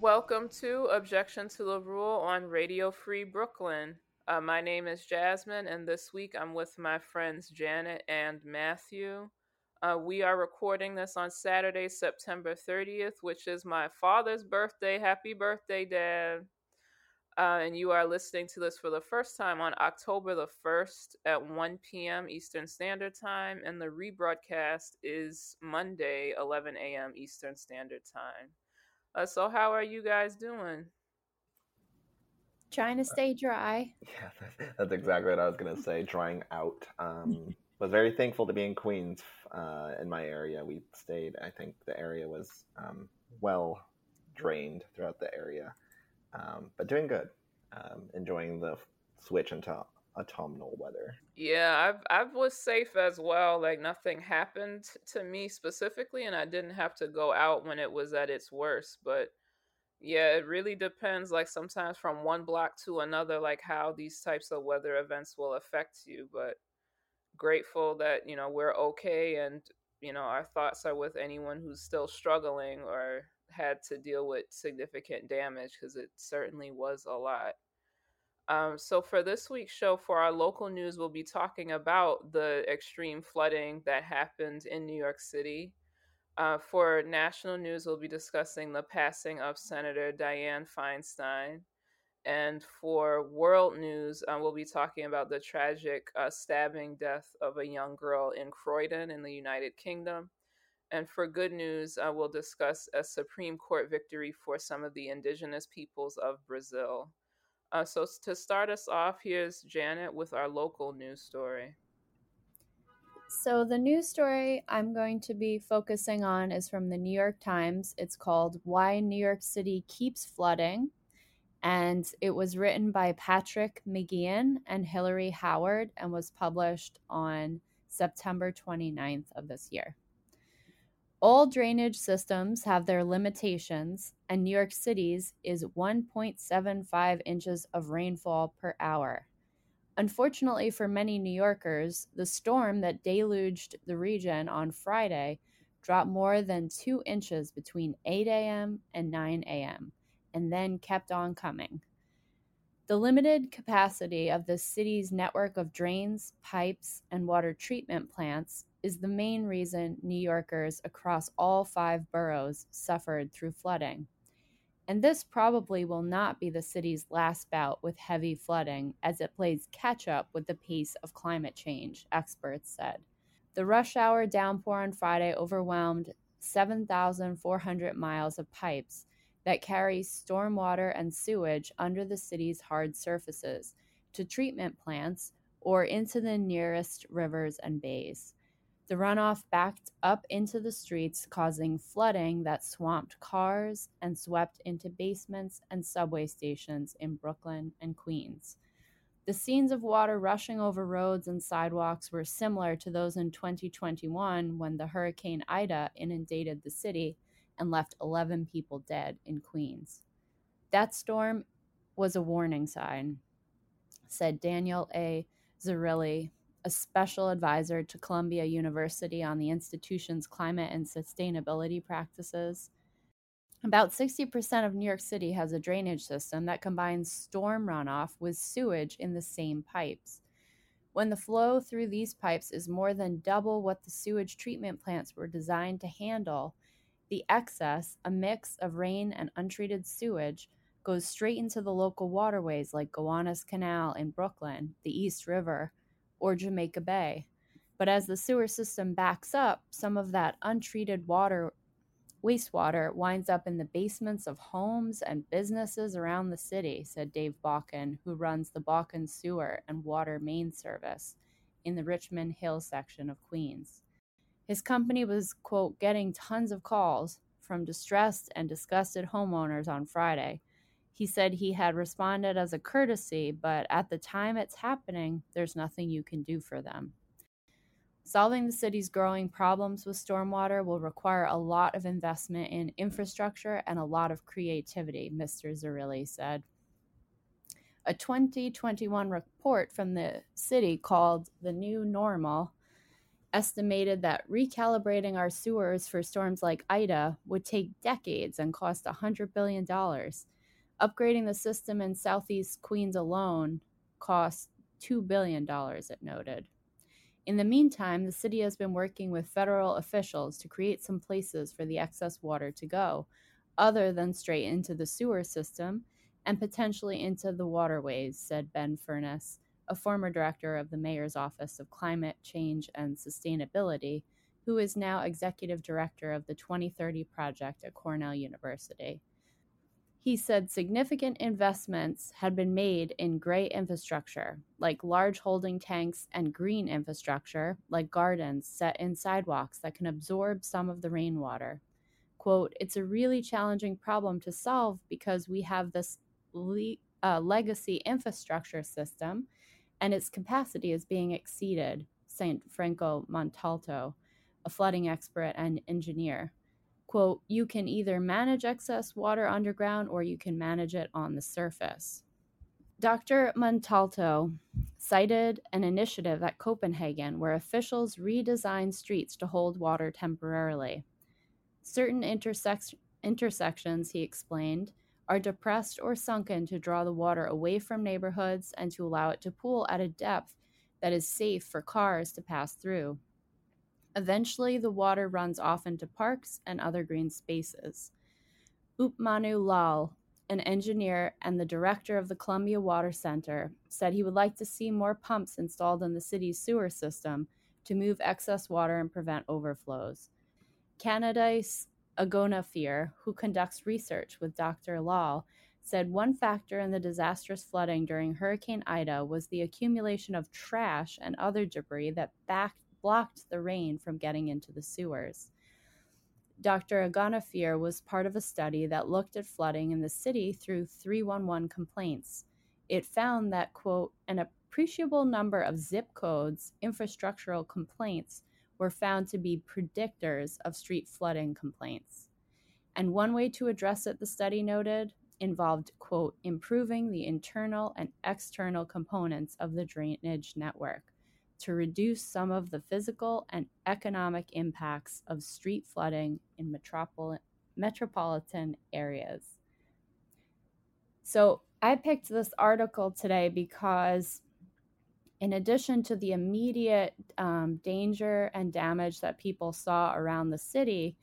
Welcome to Objection to the Rule on Radio Free Brooklyn. Uh, my name is Jasmin, and this week I'm with my friends Janet and Matthew. Uh, we are recording this on Saturday, September 30th, which is my father's birthday. Happy birthday, Dad. Uh, and you are listening to this for the first time on October the 1st at 1 p.m. Eastern Standard Time, and the rebroadcast is Monday, 11 a.m. Eastern Standard Time. Uh, so, how are you guys doing? Trying to stay dry. Yeah, that's exactly what I was gonna say. Drying out. Um, was very thankful to be in Queens. Uh, in my area, we stayed. I think the area was um, well drained throughout the area, um, but doing good. Um, enjoying the switch into autumnal weather. Yeah, I've I was safe as well. Like nothing happened to me specifically, and I didn't have to go out when it was at its worst. But yeah, it really depends. Like sometimes from one block to another, like how these types of weather events will affect you. But grateful that you know we're okay, and you know our thoughts are with anyone who's still struggling or had to deal with significant damage because it certainly was a lot. Um, so, for this week's show, for our local news, we'll be talking about the extreme flooding that happened in New York City. Uh, for national news, we'll be discussing the passing of Senator Dianne Feinstein. And for world news, uh, we'll be talking about the tragic uh, stabbing death of a young girl in Croydon in the United Kingdom. And for good news, uh, we'll discuss a Supreme Court victory for some of the indigenous peoples of Brazil. Uh, so to start us off, here's Janet with our local news story. So the news story I'm going to be focusing on is from the New York Times. It's called Why New York City Keeps Flooding. And it was written by Patrick McGeehan and Hilary Howard and was published on September 29th of this year. All drainage systems have their limitations, and New York City's is 1.75 inches of rainfall per hour. Unfortunately for many New Yorkers, the storm that deluged the region on Friday dropped more than two inches between 8 a.m. and 9 a.m., and then kept on coming. The limited capacity of the city's network of drains, pipes, and water treatment plants is the main reason New Yorkers across all five boroughs suffered through flooding. And this probably will not be the city's last bout with heavy flooding as it plays catch up with the pace of climate change, experts said. The rush hour downpour on Friday overwhelmed 7,400 miles of pipes that carry stormwater and sewage under the city's hard surfaces to treatment plants or into the nearest rivers and bays. The runoff backed up into the streets, causing flooding that swamped cars and swept into basements and subway stations in Brooklyn and Queens. The scenes of water rushing over roads and sidewalks were similar to those in 2021 when the Hurricane Ida inundated the city and left 11 people dead in Queens. That storm was a warning sign, said Daniel A. Zarrilli, a special advisor to Columbia University on the institution's climate and sustainability practices. About 60% of New York City has a drainage system that combines storm runoff with sewage in the same pipes. When the flow through these pipes is more than double what the sewage treatment plants were designed to handle, the excess, a mix of rain and untreated sewage, goes straight into the local waterways like Gowanus Canal in Brooklyn, the East River, or Jamaica Bay. But as the sewer system backs up, some of that untreated water wastewater winds up in the basements of homes and businesses around the city, said Dave Balkin, who runs the Balkin Sewer and Water Main Service in the Richmond Hill section of Queens. His company was, quote, getting tons of calls from distressed and disgusted homeowners on Friday he said he had responded as a courtesy, but at the time it's happening, there's nothing you can do for them. Solving the city's growing problems with stormwater will require a lot of investment in infrastructure and a lot of creativity, Mr. Zarrilli said. A 2021 report from the city called The New Normal estimated that recalibrating our sewers for storms like Ida would take decades and cost $100 billion. Upgrading the system in southeast Queens alone cost $2 billion, it noted. In the meantime, the city has been working with federal officials to create some places for the excess water to go, other than straight into the sewer system and potentially into the waterways, said Ben Furnas, a former director of the Mayor's Office of Climate Change and Sustainability, who is now executive director of the 2030 Project at Cornell University. He said significant investments had been made in gray infrastructure, like large holding tanks, and green infrastructure, like gardens set in sidewalks that can absorb some of the rainwater. Quote, it's a really challenging problem to solve because we have this le- uh, legacy infrastructure system and its capacity is being exceeded, St. Franco Montalto, a flooding expert and engineer quote, you can either manage excess water underground or you can manage it on the surface. Dr. Montalto cited an initiative at Copenhagen where officials redesigned streets to hold water temporarily. Certain intersex- intersections, he explained, are depressed or sunken to draw the water away from neighborhoods and to allow it to pool at a depth that is safe for cars to pass through. Eventually, the water runs off into parks and other green spaces. Upmanu Lall, an engineer and the director of the Columbia Water Center, said he would like to see more pumps installed in the city's sewer system to move excess water and prevent overflows. Candace Agonafir, who conducts research with Dr. Lall, said one factor in the disastrous flooding during Hurricane Ida was the accumulation of trash and other debris that blocked the rain from getting into the sewers. Dr. Agonafir was part of a study that looked at flooding in the city through 311 complaints. It found that, quote, an appreciable number of zip codes infrastructural complaints were found to be predictors of street flooding complaints. And one way to address it, the study noted, involved, quote, improving the internal and external components of the drainage network to reduce some of the physical and economic impacts of street flooding in metropol- metropolitan areas. So, I picked this article today because, in addition to the immediate um, danger and damage that people saw around the city,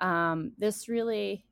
um, this really